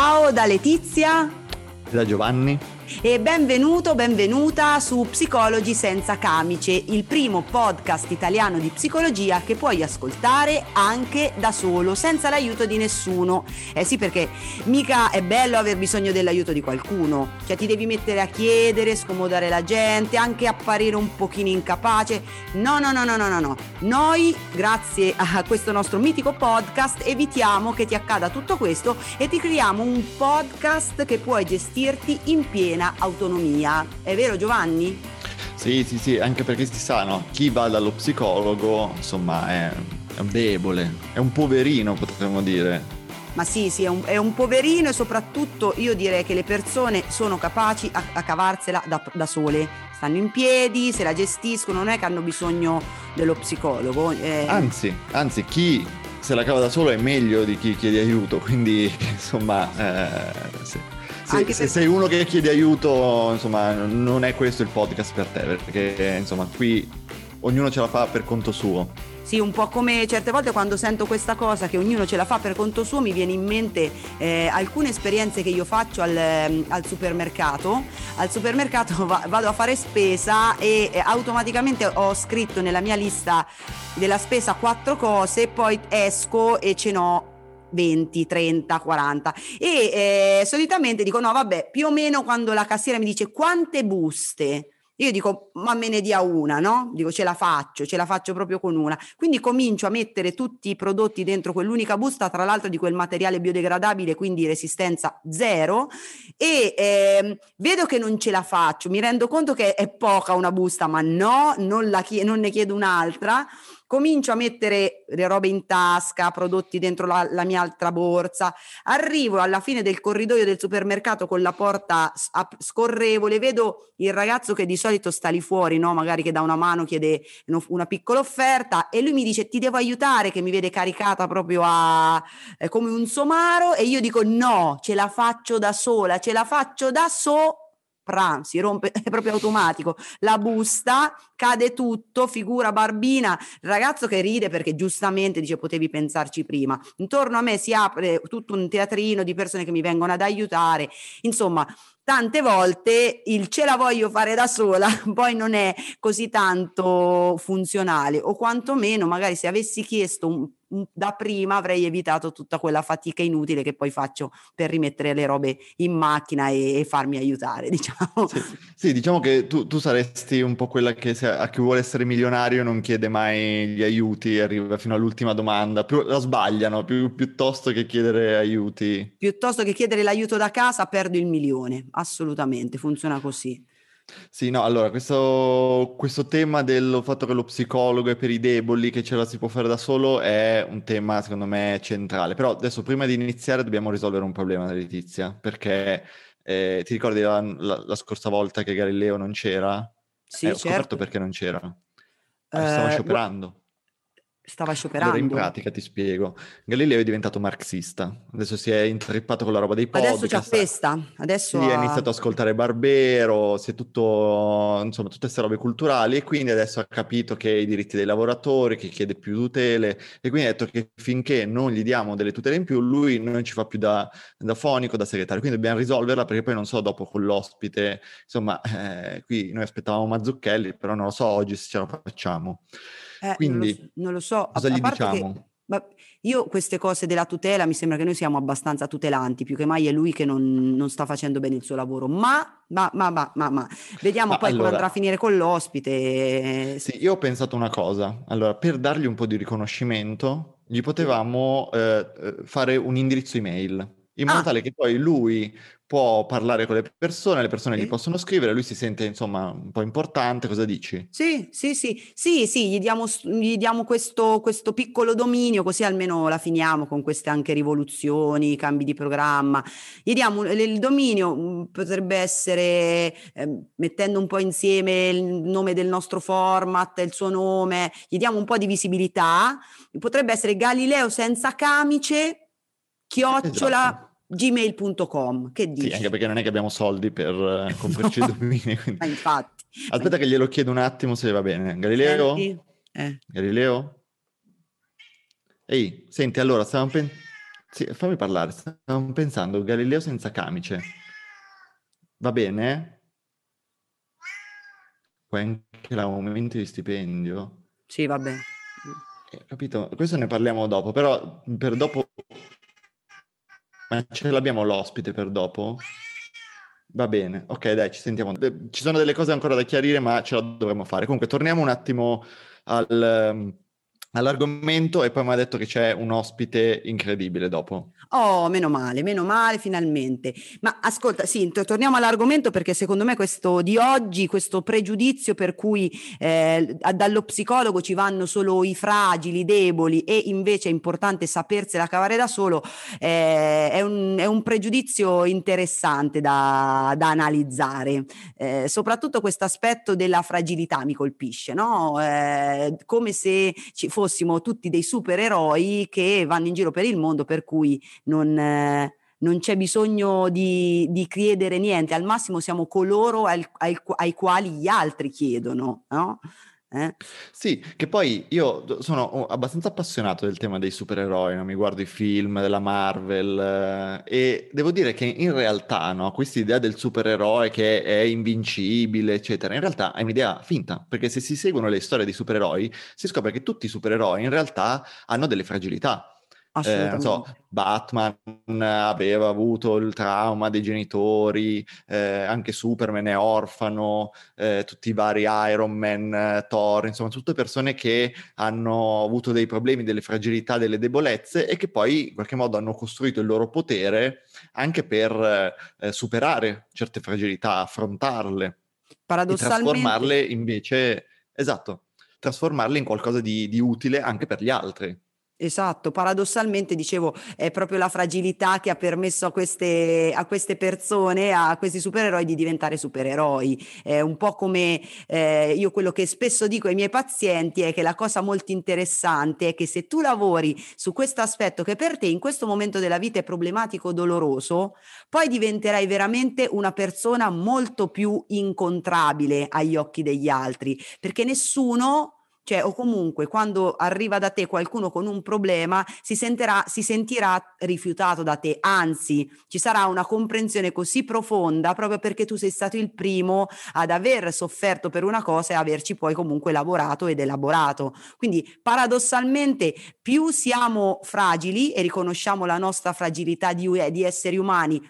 Ciao da Letizia. Da Giovanni e benvenuto, benvenuta su Psicologi senza camice, il primo podcast italiano di psicologia che puoi ascoltare anche da solo, senza l'aiuto di nessuno. Eh sì, perché mica è bello aver bisogno dell'aiuto di qualcuno, cioè ti devi mettere a chiedere, scomodare la gente, anche apparire un pochino incapace. No, no, no, no, no, no, no. Noi, grazie a questo nostro mitico podcast, evitiamo che ti accada tutto questo e ti creiamo un podcast che puoi gestirti in piena autonomia. È vero Giovanni? Sì, sì, sì, anche perché si sa, no? Chi va dallo psicologo, insomma, è, è debole, è un poverino, potremmo dire. Ma sì, sì, è un, è un, poverino e soprattutto io direi che le persone sono capaci a, a cavarsela da, da, sole. Stanno in piedi, se la gestiscono, non è che hanno bisogno dello psicologo. Eh. Anzi, anzi, chi se la cava da solo è meglio di chi chiede aiuto, quindi insomma... Eh, sì. Se, se, sei uno che chiede aiuto, insomma, non è questo il podcast per te, perché insomma, qui ognuno ce la fa per conto suo. Sì, un po' come certe volte quando sento questa cosa che ognuno ce la fa per conto suo, mi viene in mente eh, alcune esperienze che io faccio al, ehm, al supermercato. Al supermercato va, vado a fare spesa e eh, automaticamente ho scritto nella mia lista della spesa quattro cose, poi esco e ce n'ho 20, 30, 40 e eh, solitamente dico no vabbè più o meno quando la cassiera mi dice quante buste io dico, ma me ne dia una, no? Dico, ce la faccio, ce la faccio proprio con una. Quindi comincio a mettere tutti i prodotti dentro quell'unica busta, tra l'altro di quel materiale biodegradabile, quindi resistenza zero, e eh, vedo che non ce la faccio. Mi rendo conto che è poca una busta, ma no, non, la chie- non ne chiedo un'altra comincio a mettere le robe in tasca, prodotti dentro la, la, mia altra borsa, arrivo alla fine del corridoio del supermercato con la porta scorrevole, vedo il ragazzo che di solito sta lì fuori, no? magari che da una mano chiede una piccola offerta e lui mi dice ti devo aiutare che mi vede caricata proprio a, eh, come un somaro e io dico no, ce la faccio da sola, ce la faccio da sola pram, si rompe, è proprio automatico, la busta, cade tutto, figura barbina, ragazzo che ride perché giustamente dice potevi pensarci prima, intorno a me si apre tutto un teatrino di persone che mi vengono ad aiutare, insomma tante volte il ce la voglio fare da sola poi non è così tanto funzionale. O quantomeno magari se avessi chiesto un da prima avrei evitato tutta quella fatica inutile che poi faccio per rimettere le robe in macchina e, e farmi aiutare, diciamo. Sì, sì diciamo che tu, tu, saresti un po' quella che se, a chi vuole essere milionario non chiede mai gli aiuti, arriva fino all'ultima domanda, più, la sbagliano più, piuttosto che chiedere aiuti. Piuttosto che chiedere l'aiuto da casa perdo il milione, assolutamente, funziona così. Sì, no, allora, questo, questo tema del fatto che lo psicologo è per i deboli, che ce la si può fare da solo, è un tema, secondo me, centrale. Però adesso, prima di iniziare, dobbiamo risolvere un problema, Letizia, perché eh, ti ricordi la, la, la, scorsa volta che Galileo non c'era? Sì, eh, ho certo. scoperto perché non c'era. Eh, stava scioperando stava scioperando. Allora, in pratica ti spiego. Galileo è diventato marxista. Adesso si è intrippato con la roba dei podcast. Adesso c'è festa. Adesso sì, ha... ha iniziato ad ascoltare Barbero, si è tutto, insomma, tutte queste robe culturali e quindi adesso ha capito che i diritti dei lavoratori, che chiede più tutele e quindi ha detto che finché non gli diamo delle tutele in più, lui non ci fa più da, da fonico, da segretario. Quindi dobbiamo risolverla perché poi non so dopo con l'ospite, insomma, eh, qui noi aspettavamo Mazzucchelli, però non lo so oggi se ce la facciamo. Eh, Quindi, non lo, so, non lo so. Cosa a, gli a diciamo? Che, ma io queste cose della tutela mi sembra che noi siamo abbastanza tutelanti, più che mai è lui che non, non sta facendo bene il suo lavoro, ma, ma, ma, ma, ma, ma. vediamo ma poi allora, come andrà a finire con l'ospite. Sì, io ho pensato una cosa, allora per dargli un po' di riconoscimento gli potevamo eh, eh fare un indirizzo email in modo ah. tale che poi lui può parlare con le persone, le persone sì. gli possono scrivere, lui si sente insomma un po' importante, cosa dici? Sì, sì, sì, sì, sì, gli diamo, gli diamo questo, questo, piccolo dominio così almeno la finiamo con queste anche rivoluzioni, cambi di programma. Gli diamo il dominio, mm, potrebbe essere eh, mettendo un po' insieme il nome del nostro format, il suo nome, gli diamo un po' di visibilità, potrebbe essere Galileo senza camice, chiocciola... Esatto gmail.com. Che dici? Sì, anche perché non è che abbiamo soldi per uh, comprarci no. i domini. Quindi... Infatti. Aspetta che glielo chiedo un attimo se va bene. Galileo? Eh. Galileo? Ehi, senti, allora, stavamo pensando... Sì, fammi parlare. Stavo pensando, Galileo senza camice. Va bene? Poi anche l'aumento di stipendio. Sì, va bene. Eh, capito? Questo ne parliamo dopo, però per dopo... Ma ce l'abbiamo l'ospite per dopo? Va bene, ok, dai, ci sentiamo. Ci sono delle cose ancora da chiarire, ma ce la dovremmo fare. Comunque, torniamo un attimo al all'argomento e poi mi ha detto che c'è un ospite incredibile dopo. Oh, meno male, meno male, finalmente. Ma ascolta, sì, torniamo all'argomento perché secondo me questo di oggi, questo pregiudizio per cui eh, dallo psicologo ci vanno solo i fragili, i deboli e invece è importante sapersela cavare da solo, eh, è, un, è, un, pregiudizio interessante da, da analizzare. Eh, soprattutto questo aspetto della fragilità mi colpisce, no? Eh, come se ci fosse fossimo tutti dei supereroi che vanno in giro per il mondo, per cui non, eh, non c'è bisogno di, di, chiedere niente, al massimo siamo coloro al, ai, ai quali gli altri chiedono. No? Eh? Sì, che poi io sono abbastanza appassionato del tema dei supereroi, no? mi guardo i film della Marvel eh, e devo dire che in realtà no, questa idea del supereroe che è invincibile, eccetera, in realtà è un'idea finta, perché se si seguono le storie di supereroi si scopre che tutti i supereroi in realtà hanno delle fragilità eh, non so, Batman aveva avuto il trauma dei genitori, eh, anche Superman è orfano, eh, tutti i vari Iron Man, Thor, insomma, tutte persone che hanno avuto dei problemi, delle fragilità, delle debolezze e che poi in qualche modo hanno costruito il loro potere anche per eh, superare certe fragilità, affrontarle. Paradossalmente... E trasformarle invece, esatto, trasformarle in qualcosa di, di utile anche per gli altri. Esatto, paradossalmente dicevo è proprio la fragilità che ha permesso a queste, a queste persone, a questi supereroi di diventare supereroi. È un po' come eh, io quello che spesso dico ai miei pazienti è che la cosa molto interessante è che se tu lavori su questo aspetto che per te in questo momento della vita è problematico, doloroso, poi diventerai veramente una persona molto più incontrabile agli occhi degli altri, perché nessuno cioè o comunque quando arriva da te qualcuno con un problema si, sentirà, si sentirà rifiutato da te, anzi ci sarà una comprensione così profonda proprio perché tu sei stato il primo ad aver sofferto per una cosa e averci poi comunque lavorato ed elaborato. Quindi paradossalmente più siamo fragili e riconosciamo la nostra fragilità di, di esseri umani,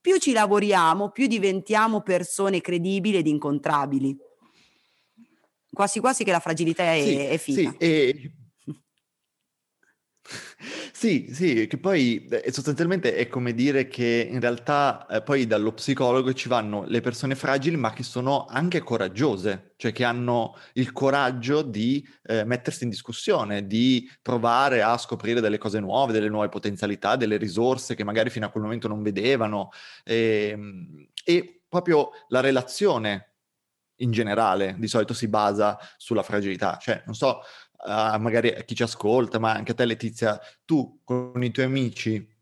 più ci lavoriamo, più diventiamo persone credibili ed incontrabili quasi quasi che la fragilità è, sì, è figa. Sì, e... Sì, sì, che poi eh, sostanzialmente è come dire che in realtà eh, poi dallo psicologo ci vanno le persone fragili ma che sono anche coraggiose, cioè che hanno il coraggio di eh, mettersi in discussione, di provare a scoprire delle cose nuove, delle nuove potenzialità, delle risorse che magari fino a quel momento non vedevano e, ehm, e proprio la relazione in generale di solito si basa sulla fragilità. Cioè, non so, uh, magari a chi ci ascolta, ma anche a te Letizia, tu con i tuoi amici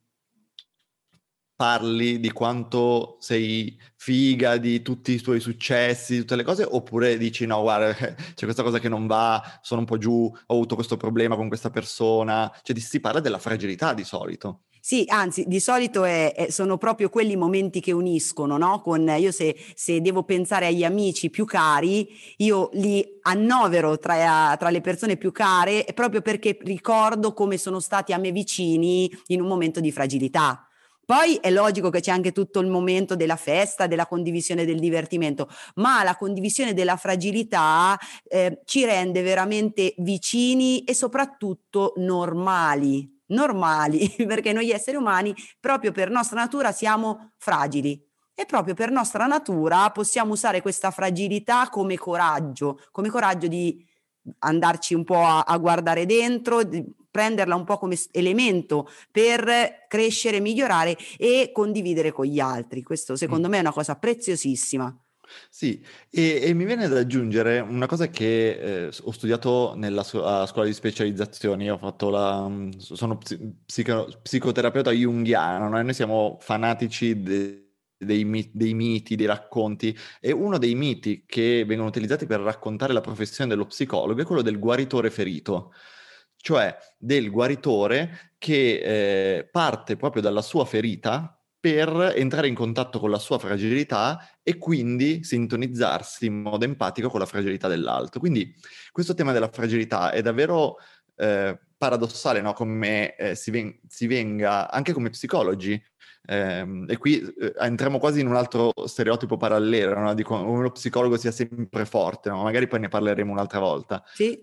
parli di quanto sei figa, di tutti i tuoi successi, di tutte le cose, oppure dici no, guarda, c'è questa cosa che non va, sono un po' giù, ho avuto questo problema con questa persona, cioè si parla della fragilità di solito. Sì, anzi, di solito è, è, sono proprio quelli momenti che uniscono, no? Con, io se, se, devo pensare agli amici più cari, io li annovero tra, tra, le persone più care proprio perché ricordo come sono stati a me vicini in un momento di fragilità. Poi è logico che c'è anche tutto il momento della festa, della condivisione del divertimento, ma la condivisione della fragilità eh, ci rende veramente vicini e soprattutto normali, normali, perché noi esseri umani, proprio per nostra natura, siamo fragili. E proprio per nostra natura possiamo usare questa fragilità come coraggio, come coraggio di andarci un po' a, a guardare dentro, di prenderla un po' come elemento per crescere, migliorare e condividere con gli altri. Questo secondo mm. me è una cosa preziosissima. Sì, e, e, mi viene da aggiungere una cosa che eh, ho studiato nella su- scuola di specializzazione, io ho fatto la, mm, sono psico- psicoterapeuta junghiano, noi siamo fanatici de- dei, mit- dei miti, dei racconti, e uno dei miti che vengono utilizzati per raccontare la professione dello psicologo è quello del guaritore ferito. cioè del guaritore che eh, parte proprio dalla sua ferita per entrare in contatto con la sua fragilità e quindi sintonizzarsi in modo empatico con la fragilità dell'altro. Quindi questo tema della fragilità è davvero eh, paradossale, no? come eh, si, ven- si, venga anche come psicologi. Eh, e qui eh, entriamo quasi in un altro stereotipo parallelo, no? di come lo psicologo sia sempre forte, no? magari poi ne parleremo un'altra volta. Sì.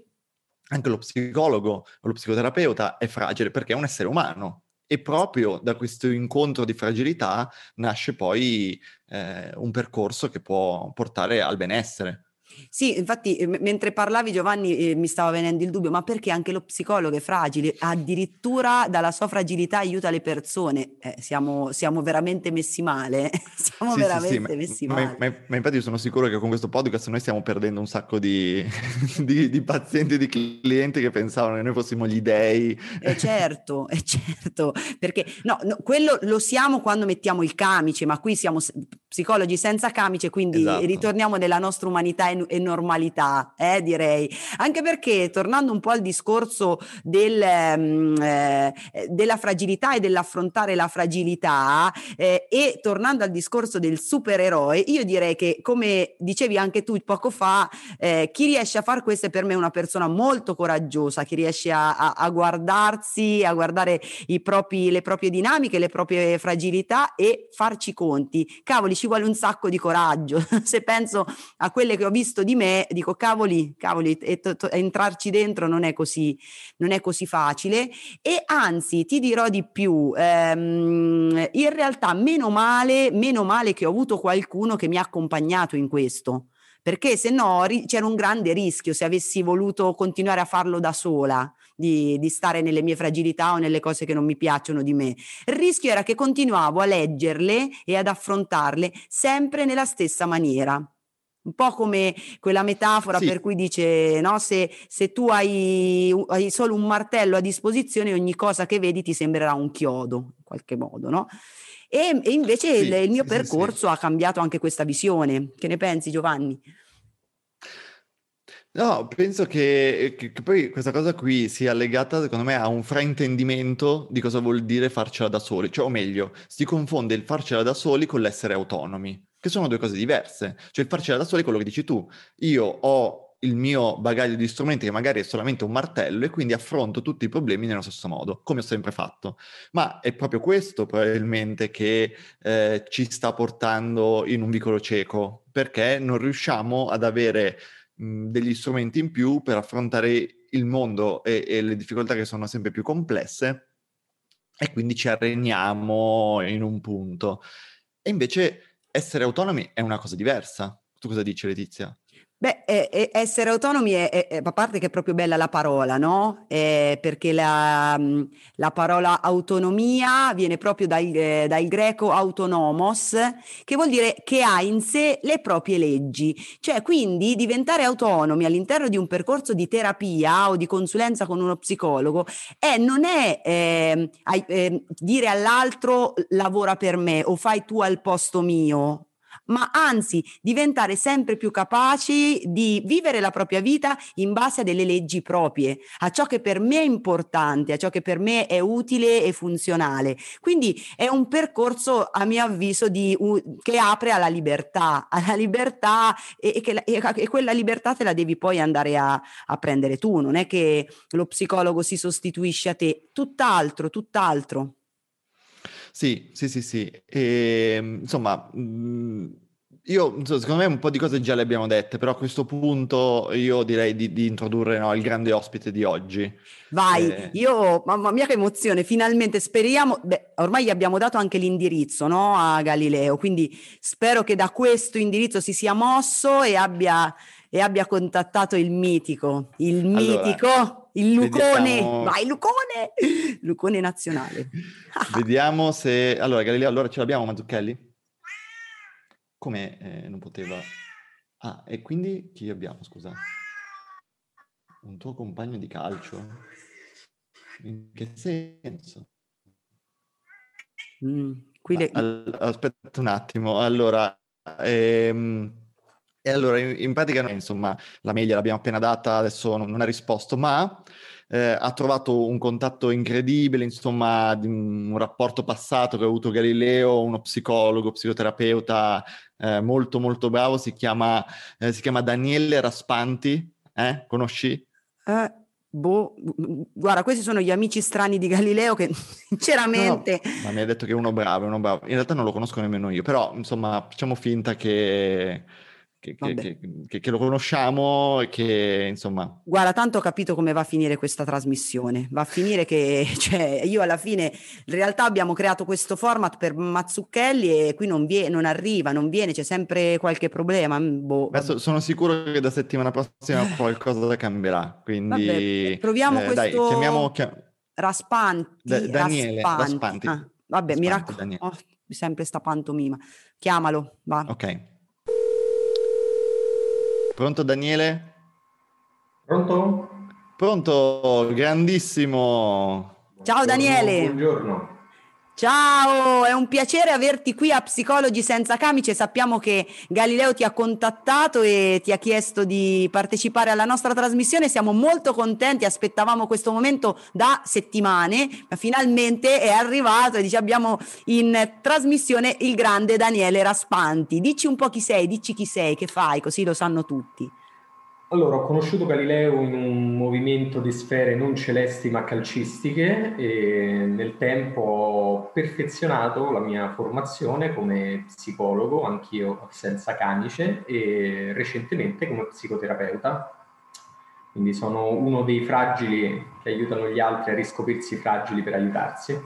Anche lo psicologo o lo psicoterapeuta è fragile perché è un essere umano, e proprio da questo incontro di fragilità nasce poi eh, un percorso che può portare al benessere. Sì, infatti m- mentre parlavi Giovanni eh, mi stava venendo il dubbio, ma perché anche lo psicologo è fragile? Addirittura dalla sua fragilità aiuta le persone. Eh, siamo, siamo, veramente messi male, siamo sì, veramente sì, messi ma, male. Ma, ma, ma, infatti sono sicuro che con questo podcast noi stiamo perdendo un sacco di, di, di pazienti, di clienti che pensavano che noi fossimo gli dei. Eh certo, è certo, perché no, no, quello lo siamo quando mettiamo il camice, ma qui siamo psicologi senza camice, quindi esatto. ritorniamo nella nostra umanità e, e normalità, eh, direi. Anche perché, tornando un po' al discorso del, um, eh, della fragilità e dell'affrontare la fragilità, eh, e tornando al discorso del supereroe, io direi che, come dicevi anche tu poco fa, eh, chi riesce a fare questo è per me una persona molto coraggiosa, chi riesce a, a, a guardarsi, a guardare propri, le proprie dinamiche, le proprie fragilità e farci conti. Cavoli, ci vuole un sacco di coraggio. Se penso a quelle che ho visto di me, dico cavoli, cavoli, entrarci dentro non è, così, non è così facile. E anzi, ti dirò di più, ehm, in realtà meno male, meno male che ho avuto qualcuno che mi ha accompagnato in questo perché se no ri- c'era un grande rischio se avessi voluto continuare a farlo da sola di, di, stare nelle mie fragilità o nelle cose che non mi piacciono di me. Il rischio era che continuavo a leggerle e ad affrontarle sempre nella stessa maniera. Un po' come quella metafora sì. per cui dice, no, se, se tu hai, hai, solo un martello a disposizione, ogni cosa che vedi ti sembrerà un chiodo, in qualche modo, no? E, e invece sì, il, il, mio sì, percorso ha cambiato anche questa visione. Che ne pensi, Giovanni? No, penso che, che, che, poi questa cosa qui sia legata, secondo me, a un fraintendimento di cosa vuol dire farcela da soli. Cioè, o meglio, si confonde il farcela da soli con l'essere autonomi, che sono due cose diverse. Cioè, il farcela da soli è quello che dici tu. Io ho il mio bagaglio di strumenti che magari è solamente un martello e quindi affronto tutti i problemi nello stesso modo, come ho sempre fatto. Ma è proprio questo probabilmente che eh, ci sta portando in un vicolo cieco, perché non riusciamo ad avere mh, degli strumenti in più per affrontare il mondo e, e le difficoltà che sono sempre più complesse e quindi ci arregniamo in un punto. E invece essere autonomi è una cosa diversa. Tu cosa dici, Letizia? Beh, eh, essere autonomi è, è, a parte che è proprio bella la parola, no? Eh, perché la, la, parola autonomia viene proprio dal, eh, dal, greco autonomos, che vuol dire che ha in sé le proprie leggi. Cioè, quindi diventare autonomi all'interno di un percorso di terapia o di consulenza con uno psicologo è, non è ehm, eh, dire all'altro lavora per me o fai tu al posto mio ma anzi diventare sempre più capaci di vivere la propria vita in base a delle leggi proprie, a ciò che per me è importante, a ciò che per me è utile e funzionale. Quindi è un percorso, a mio avviso, di, uh, che apre alla libertà, alla libertà e, e, che, e, e, quella libertà te la devi poi andare a, a prendere tu, non è che lo psicologo si sostituisce a te, tutt'altro, tutt'altro. Sì, sì, sì, sì. E, ehm, insomma, mhmm, io, secondo me un po' di cose già le abbiamo dette, però a questo punto io direi di, di introdurre no, il grande ospite di oggi. Vai, eh... io, mamma mia che emozione, finalmente speriamo, beh, ormai gli abbiamo dato anche l'indirizzo no, a Galileo, quindi spero che da questo indirizzo si sia mosso e abbia, e abbia contattato il mitico, il mitico... Allora il Lucone, vediamo... vai Lucone, Lucone nazionale. vediamo se... Allora Galileo, allora ce l'abbiamo Mazzucchelli? Come eh, non poteva... Ah, e quindi chi abbiamo, scusa? Un tuo compagno di calcio? In che senso? Mm, le... All- aspetta un attimo, allora... Ehm... E allora, in, in pratica, insomma, la mail l'abbiamo appena data, adesso non, non ha risposto, ma eh, ha trovato un contatto incredibile, insomma, di un rapporto passato che ha avuto Galileo, uno psicologo, psicoterapeuta eh, molto molto bravo, si chiama, eh, si chiama Daniele Raspanti, eh? conosci? Eh, boh, guarda, questi sono gli amici strani di Galileo che sinceramente... No, ma mi hai detto che è uno bravo, uno bravo. In realtà non lo conosco nemmeno io, però insomma facciamo finta che che, che, che, che, lo conosciamo e che insomma... Guarda, tanto ho capito come va a finire questa trasmissione. Va a finire che cioè, io alla fine, in realtà abbiamo creato questo format per Mazzucchelli e qui non, vie- non arriva, non viene, c'è sempre qualche problema. Mm, boh, Adesso sono sicuro che da settimana prossima qualcosa cambierà, quindi... Vabbè, proviamo eh, questo... Dai, chiamiamo... Chiam... Raspanti. Da- Daniele Raspanti. Raspanti. Ah, vabbè, Raspanti, mi raccomando. Oh, sempre sta pantomima. Chiamalo, va. Ok. Pronto Daniele? Pronto? Pronto, grandissimo. Ciao Daniele. Buongiorno. Ciao, è un piacere averti qui a Psicologi senza camice. Sappiamo che Galileo ti ha contattato e ti ha chiesto di partecipare alla nostra trasmissione. Siamo molto contenti, aspettavamo questo momento da settimane, ma finalmente è arrivato e dice abbiamo in trasmissione il grande Daniele Raspanti. Dici un po' chi sei, dici chi sei, che fai, così lo sanno tutti. Allora, ho conosciuto Galileo in un movimento di sfere non celesti ma calcistiche e nel tempo ho perfezionato la mia formazione come psicologo, anch'io senza camice, e recentemente come psicoterapeuta. Quindi sono uno dei fragili che aiutano gli altri a riscoprirsi fragili per aiutarsi.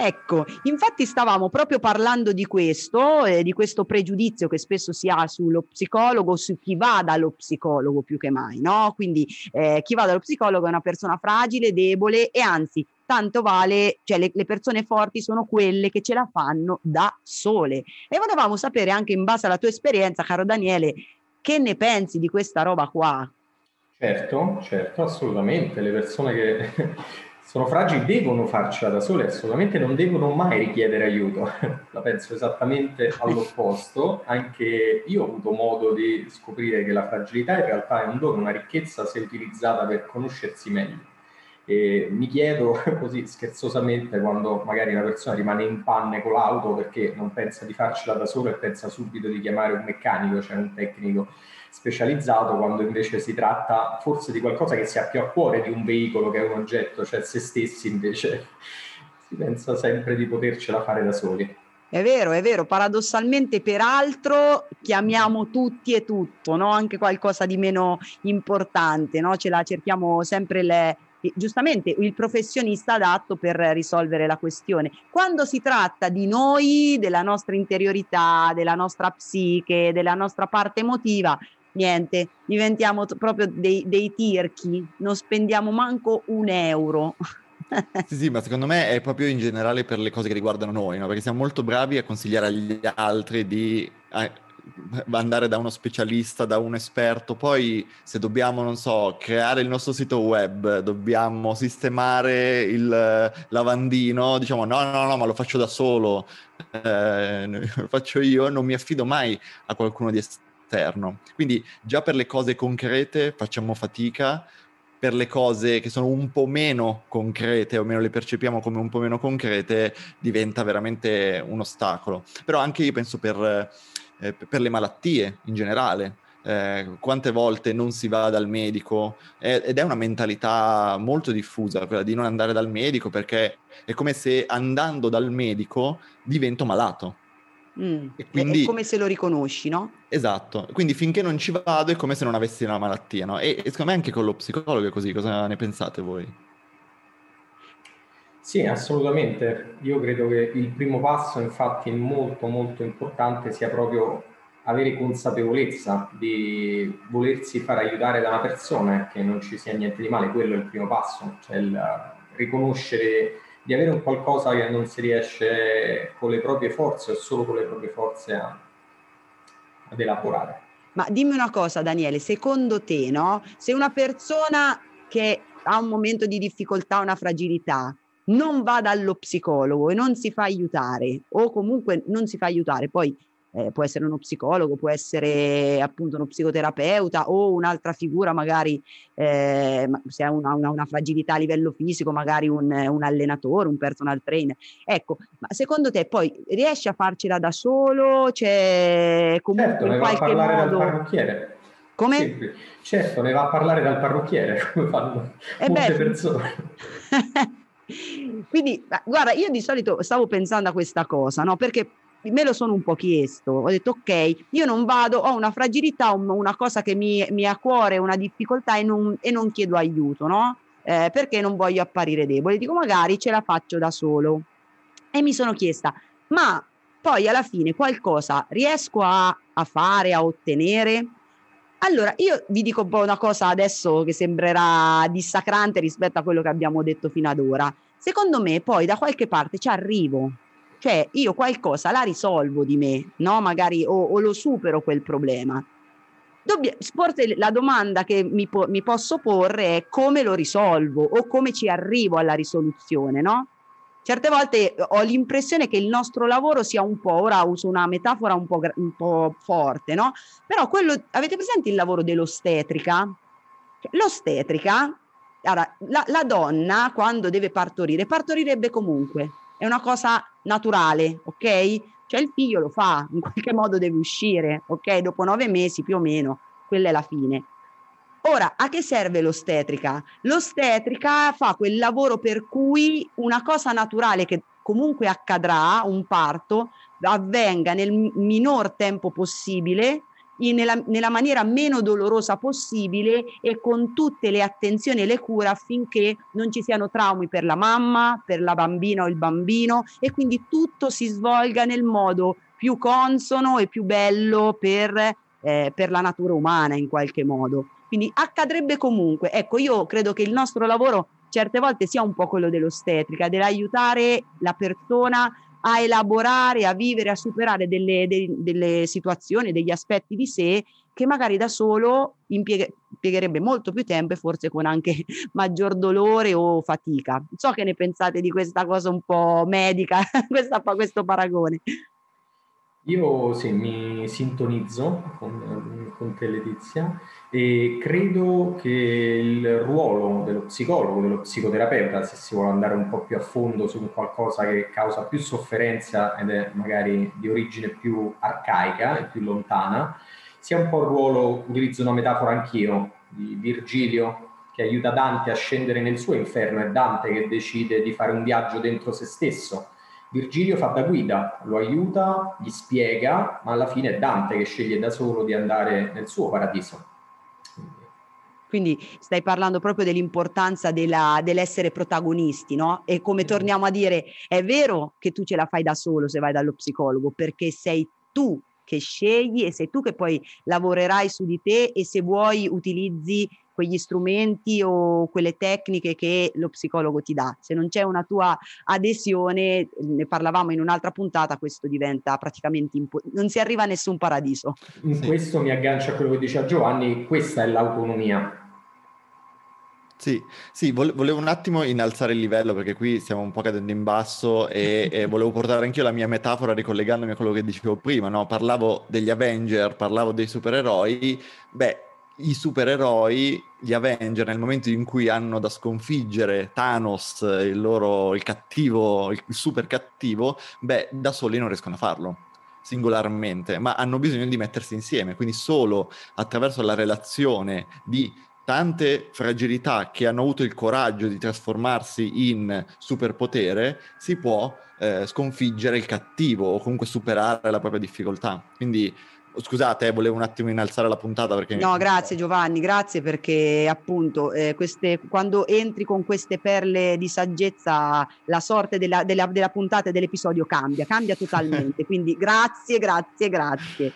Ecco, infatti stavamo proprio parlando di questo, eh, di questo pregiudizio che spesso si ha sullo psicologo, su chi va dallo psicologo più che mai, no? Quindi eh, chi va dallo psicologo è una persona fragile, debole e anzi tanto vale, cioè le, le, persone forti sono quelle che ce la fanno da sole. E volevamo sapere anche in base alla tua esperienza, caro Daniele, che ne pensi di questa roba qua? Certo, certo, assolutamente. Le persone che sono fragili devono farcela da sole, assolutamente non devono mai richiedere aiuto. La penso esattamente all'opposto. Anche io ho avuto modo di scoprire che la fragilità in realtà è un dono, una ricchezza se utilizzata per conoscersi meglio. E mi chiedo così scherzosamente quando magari una persona rimane in panne con l'auto perché non pensa di farcela da solo e pensa subito di chiamare un meccanico, cioè un tecnico specializzato quando invece si tratta forse di qualcosa che si ha più a cuore di un veicolo che è un oggetto, cioè se stessi invece si pensa sempre di potercela fare da soli. È vero, è vero, paradossalmente peraltro chiamiamo tutti e tutto, no? anche qualcosa di meno importante, no? ce la cerchiamo sempre le, giustamente il professionista adatto per risolvere la questione. Quando si tratta di noi, della nostra interiorità, della nostra psiche, della nostra parte emotiva, niente, diventiamo t- proprio dei, dei tirchi, non spendiamo manco un euro. sì, sì, ma secondo me è proprio in generale per le cose che riguardano noi, no? perché siamo molto bravi a consigliare agli altri di eh, andare da uno specialista, da un esperto, poi se dobbiamo, non so, creare il nostro sito web, dobbiamo sistemare il lavandino, diciamo no, no, no, ma lo faccio da solo, eh, lo faccio io, non mi affido mai a qualcuno di esterno esterno. Quindi già per le cose concrete facciamo fatica, per le cose che sono un po' meno concrete, o meno le percepiamo come un po' meno concrete, diventa veramente un ostacolo. Però anche io penso per, eh, per le malattie in generale. Eh, quante volte non si va dal medico eh, ed è una mentalità molto diffusa quella di non andare dal medico perché è come se andando dal medico divento malato Mm. E quindi, è come se lo riconosci, no? Esatto, quindi finché non ci vado è come se non avessi una malattia, no? E, e secondo me anche con lo psicologo è così, cosa ne pensate voi? Sì, assolutamente. Io credo che il primo passo, infatti, molto molto importante sia proprio avere consapevolezza di volersi far aiutare da una persona, che non ci sia niente di male, quello è il primo passo, cioè il riconoscere di avere un qualcosa che non si riesce con le proprie forze o solo con le proprie forze a, ad elaborare. Ma dimmi una cosa, Daniele, secondo te, no? Se una persona che ha un momento di difficoltà, una fragilità, non va dallo psicologo e non si fa aiutare, o comunque non si fa aiutare, poi eh, può essere uno psicologo, può essere appunto uno psicoterapeuta o un'altra figura, magari eh, se ha una, una, una, fragilità a livello fisico, magari un, un, allenatore, un personal trainer. Ecco, ma secondo te poi riesce a farcela da solo? C'è comunque certo, in qualche modo... Dal parrucchiere. Come? Sì, certo, ne va a parlare dal parrucchiere, come fanno eh molte beh, persone. Quindi, guarda, io di solito stavo pensando a questa cosa, no? Perché me lo sono un po' chiesto, ho detto ok, io non vado, ho una fragilità, una cosa che mi, mi ha a cuore, una difficoltà e non, e non chiedo aiuto, no? Eh, perché non voglio apparire debole, dico magari ce la faccio da solo. E mi sono chiesta, ma poi alla fine qualcosa riesco a, a fare, a ottenere? Allora, io vi dico un po' una cosa adesso che sembrerà dissacrante rispetto a quello che abbiamo detto fino ad ora. Secondo me poi da qualche parte ci arrivo, cioè io qualcosa la risolvo di me, no? Magari o, o lo supero quel problema. Dobbia, forse la domanda che mi, po- mi posso porre è come lo risolvo o come ci arrivo alla risoluzione, no? certe volte ho l'impressione che il nostro lavoro sia un po', ora uso una metafora un po', un po forte, no? Però quello, avete presente il lavoro dell'ostetrica? L'ostetrica, allora, la, la donna quando deve partorire, partorirebbe comunque, è una cosa naturale, ok? Cioè il figlio lo fa, in qualche modo deve uscire, ok? Dopo nove mesi più o meno, quella è la fine. Ora, a che serve l'ostetrica? L'ostetrica fa quel lavoro per cui una cosa naturale che comunque accadrà, un parto, avvenga nel minor tempo possibile, nella, nella, maniera meno dolorosa possibile e con tutte le attenzioni e le cure affinché non ci siano traumi per la mamma, per la bambina o il bambino e quindi tutto si svolga nel modo più consono e più bello per, eh, per la natura umana in qualche modo. Quindi accadrebbe comunque. Ecco, io credo che il nostro lavoro certe volte sia un po' quello dell'ostetrica, dell'aiutare la persona a elaborare, a vivere, a superare delle, de, delle situazioni, degli aspetti di sé che magari da solo impieghe, impiegherebbe molto più tempo e forse con anche maggior dolore o fatica. So che ne pensate di questa cosa un po' medica, questa, questo paragone. Io sì, mi sintonizzo con, con te Letizia e credo che il ruolo dello psicologo, dello psicoterapeuta, se si vuole andare un po' più a fondo su qualcosa che causa più sofferenza ed è magari di origine più arcaica e più lontana, sia un po' il ruolo, utilizzo una metafora anch'io, di Virgilio che aiuta Dante a scendere nel suo inferno, è Dante che decide di fare un viaggio dentro se stesso Virgilio fa da guida, lo aiuta, gli spiega, ma alla fine è Dante che sceglie da solo di andare nel suo paradiso. Quindi stai parlando proprio dell'importanza della, dell'essere protagonisti, no? E come torniamo a dire, è vero che tu ce la fai da solo se vai dallo psicologo, perché sei tu che scegli e sei tu che poi lavorerai su di te e se vuoi utilizzi quegli strumenti o quelle tecniche che lo psicologo ti dà. Se non c'è una tua adesione, ne parlavamo in un'altra puntata, questo diventa praticamente impo- non si arriva a nessun paradiso. In questo mi aggancio a quello che diceva Giovanni, questa è l'autonomia. Sì, sì, volevo un attimo innalzare il livello perché qui stiamo un po' cadendo in basso e, e volevo portare anch'io la mia metafora ricollegandomi a quello che dicevo prima, no? Parlavo degli Avenger, parlavo dei supereroi, beh, i supereroi, gli Avenger, nel momento in cui hanno da sconfiggere Thanos, il loro il cattivo, il super cattivo, beh, da soli non riescono a farlo singolarmente, ma hanno bisogno di mettersi insieme, quindi solo attraverso la relazione di tante fragilità che hanno avuto il coraggio di trasformarsi in superpotere, si può eh, sconfiggere il cattivo o comunque superare la propria difficoltà. Quindi Scusate, eh, volevo un attimo innalzare la puntata perché... No, grazie Giovanni, grazie perché appunto eh, queste, quando entri con queste perle di saggezza la sorte della, della, della puntata e dell'episodio cambia, cambia totalmente. Quindi grazie, grazie, grazie.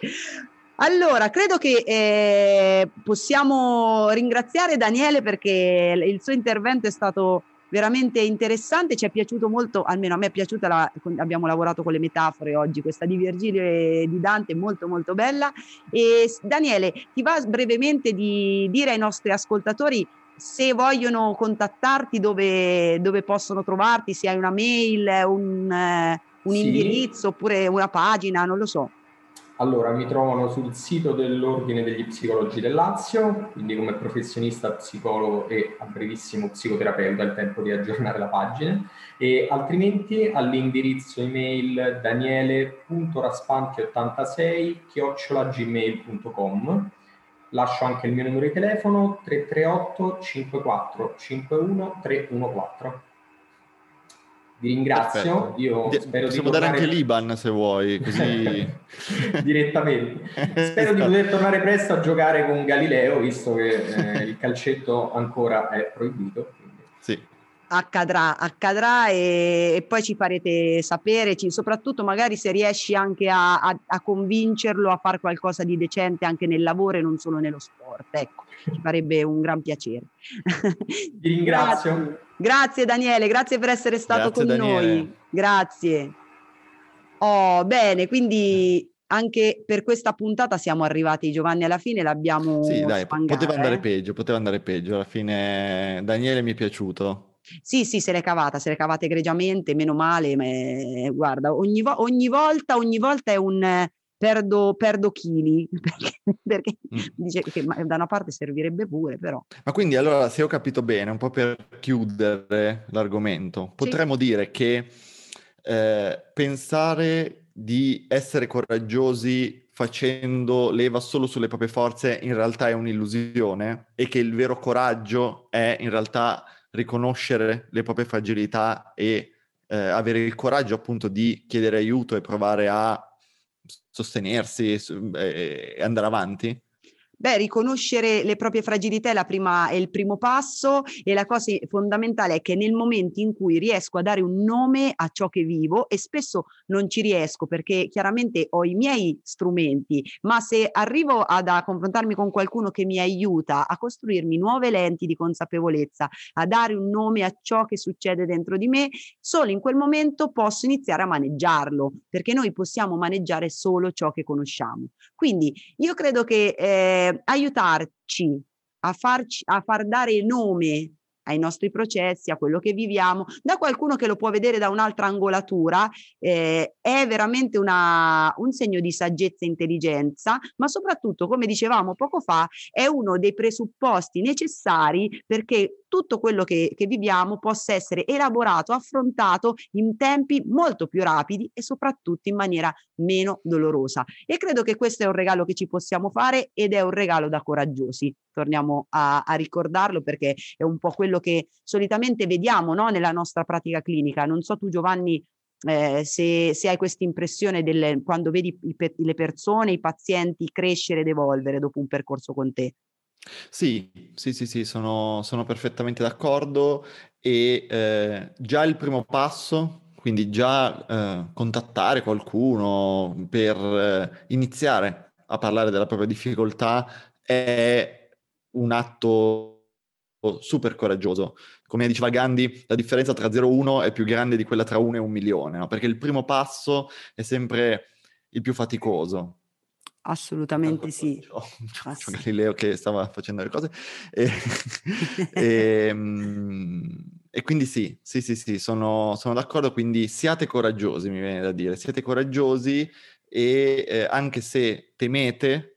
Allora, credo che eh, possiamo ringraziare Daniele perché il suo intervento è stato veramente interessante, ci è piaciuto molto, almeno a me è piaciuta, la, abbiamo lavorato con le metafore oggi, questa di Virgilio e di Dante, molto molto bella. E Daniele, ti va brevemente di dire ai nostri ascoltatori se vogliono contattarti dove, dove possono trovarti, se hai una mail, un, un sì. indirizzo oppure una pagina, non lo so. Allora, mi trovano sul sito dell'Ordine degli Psicologi del Lazio, quindi come professionista psicologo e a brevissimo psicoterapeuta, il tempo di aggiornare la pagina, e altrimenti all'indirizzo email daniele.raspanti86 chiocciolagmail.com Lascio anche il mio numero di telefono 338 54 51 314. Vi ringrazio. Perfetto. Io Di- spero possiamo di tornare... dare anche l'Iban se vuoi, così direttamente. Spero di poter tornare presto a giocare con Galileo, visto che eh, il calcetto ancora è proibito. Sì. Accadrà, accadrà e, e, poi ci farete sapere, ci, soprattutto magari se riesci anche a, a, a, convincerlo a fare qualcosa di decente anche nel lavoro e non solo nello sport. Ecco, ci farebbe un gran piacere. Ti ringrazio. Grazie. Grazie Daniele, grazie per essere stato grazie, con Daniele. noi. Grazie. Oh, bene, quindi anche per questa puntata siamo arrivati Giovanni alla fine, l'abbiamo Sì, dai, spangare. poteva andare peggio, poteva andare peggio. Alla fine Daniele mi è piaciuto. Sì, sì, se l'è cavata, se l'è cavata egregiamente, meno male, ma, eh, guarda, ogni, vo- ogni, volta, ogni volta è un perdo, perdo chili, perché, perché mm. dice che da una parte servirebbe pure, però. Ma quindi allora, se ho capito bene, un po' per chiudere l'argomento, potremmo sì. dire che eh, pensare di essere coraggiosi facendo leva solo sulle proprie forze in realtà è un'illusione e che il vero coraggio è in realtà riconoscere le proprie fragilità e eh, avere il coraggio appunto di chiedere aiuto e provare a sostenersi e andare avanti? Beh, riconoscere le proprie fragilità è, prima, è, il primo passo e la cosa fondamentale è che nel momento in cui riesco a dare un nome a ciò che vivo e spesso non ci riesco perché chiaramente ho i miei strumenti, ma se arrivo ad, a confrontarmi con qualcuno che mi aiuta a costruirmi nuove lenti di consapevolezza, a dare un nome a ciò che succede dentro di me, solo in quel momento posso iniziare a maneggiarlo, perché noi possiamo maneggiare solo ciò che conosciamo. Quindi io credo che eh, aiutarci a, farci, a far dare nome ai nostri processi, a quello che viviamo, da qualcuno che lo può vedere da un'altra angolatura, eh, è veramente una, un segno di saggezza e intelligenza, ma soprattutto, come dicevamo poco fa, è uno dei presupposti necessari perché tutto quello che, che viviamo possa essere elaborato, affrontato in tempi molto più rapidi e soprattutto in maniera meno dolorosa. E credo che questo è un regalo che ci possiamo fare ed è un regalo da coraggiosi. Torniamo a, a ricordarlo perché è un po' quello che solitamente vediamo no? nella nostra pratica clinica. Non so tu Giovanni eh, se, se, hai questa impressione quando vedi i, le persone, i pazienti crescere ed evolvere dopo un percorso con te. Sì, sì, sì, sì, sono, sono perfettamente d'accordo e eh, già il primo passo, quindi già eh, contattare qualcuno per eh, iniziare a parlare della propria difficoltà è un atto super coraggioso. Come diceva Gandhi, la differenza tra 0 e 1 è più grande di quella tra 1 e un milione, no? perché il primo passo è sempre il più faticoso. Assolutamente sì. C'ho, c'ho Galileo che stava facendo le cose. E, e, ehm, e, quindi sì, sì, sì, sì, sono, sono, d'accordo. Quindi siate coraggiosi, mi viene da dire. Siate coraggiosi e eh, anche se temete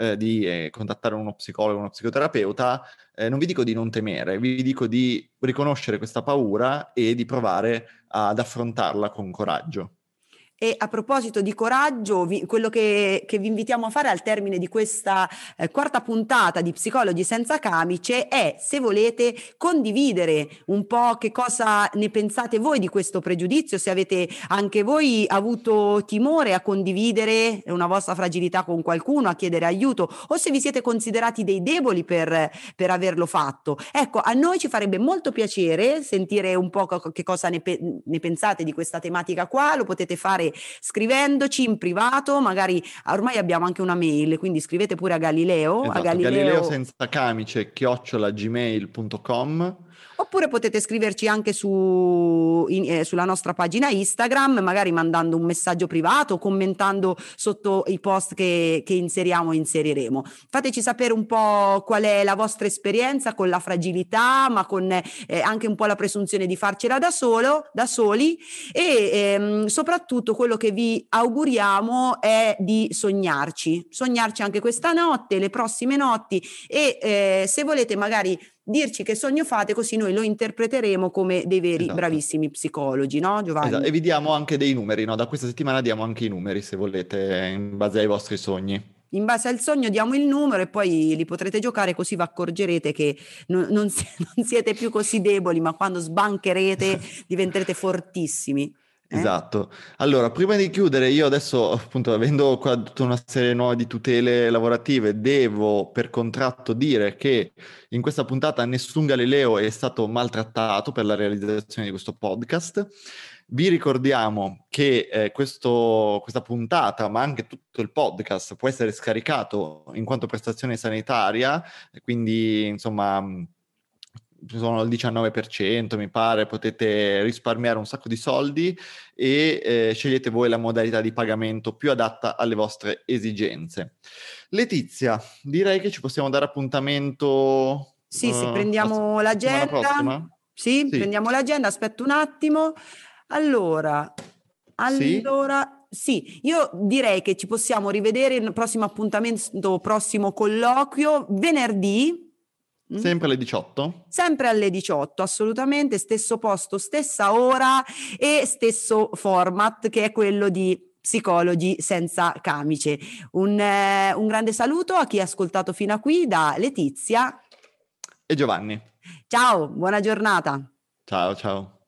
eh, di eh, contattare uno psicologo, uno psicoterapeuta, eh, non vi dico di non temere, vi dico di riconoscere questa paura e di provare ad affrontarla con coraggio. E a proposito di coraggio, vi, quello che, che, vi invitiamo a fare al termine di questa eh, quarta puntata di Psicologi senza camice è, se volete, condividere un po' che cosa ne pensate voi di questo pregiudizio, se avete anche voi avuto timore a condividere una vostra fragilità con qualcuno, a chiedere aiuto, o se vi siete considerati dei deboli per, per averlo fatto. Ecco, a noi ci farebbe molto piacere sentire un po' che cosa ne, pe- ne pensate di questa tematica qua, lo potete fare scrivendoci in privato, magari ormai abbiamo anche una mail, quindi scrivete pure a Galileo. Esatto, a Galileo... Galileo senza camice, chiocciola gmail.com oppure potete scriverci anche su, in, eh, sulla nostra pagina Instagram, magari mandando un messaggio privato, commentando sotto i post che, che inseriamo e inseriremo. Fateci sapere un po' qual è la vostra esperienza con la fragilità, ma con eh, anche un po' la presunzione di farcela da solo, da soli. E ehm, soprattutto quello che vi auguriamo è di sognarci, sognarci anche questa notte, le prossime notti. E eh, se volete magari dirci che sogno fate, così noi lo interpreteremo come dei veri esatto. bravissimi psicologi, no Giovanni? Esatto. E vi diamo anche dei numeri, no? Da questa settimana diamo anche i numeri se volete, in base ai vostri sogni in base al sogno diamo il numero e poi li potrete giocare così vi accorgerete che non, non, non siete più così deboli, ma quando sbancherete diventerete fortissimi. Eh? Esatto. Allora, prima di chiudere, io adesso, appunto, avendo qua tutta una serie nuova di tutele lavorative, devo per contratto dire che in questa puntata nessun Galileo è stato maltrattato per la realizzazione di questo podcast. Vi ricordiamo che eh, questo, questa puntata, ma anche tutto il podcast, può essere scaricato in quanto prestazione sanitaria, quindi insomma sono il 19% mi pare, potete risparmiare un sacco di soldi e eh, scegliete voi la modalità di pagamento più adatta alle vostre esigenze. Letizia, direi che ci possiamo dare appuntamento. Sì, uh, sì, eh, prendiamo l'agenda. Sì, sì, prendiamo l'agenda, aspetto un attimo. Allora, allora... Sì. Sì, io direi che ci possiamo rivedere il prossimo appuntamento, prossimo colloquio, venerdì? Sempre alle 18? Sempre alle 18, assolutamente, stesso posto, stessa ora e stesso format che è quello di Psicologi senza camice. Un, eh, un grande saluto a chi ha ascoltato fino a qui da Letizia e Giovanni. Ciao, buona giornata. Ciao, ciao.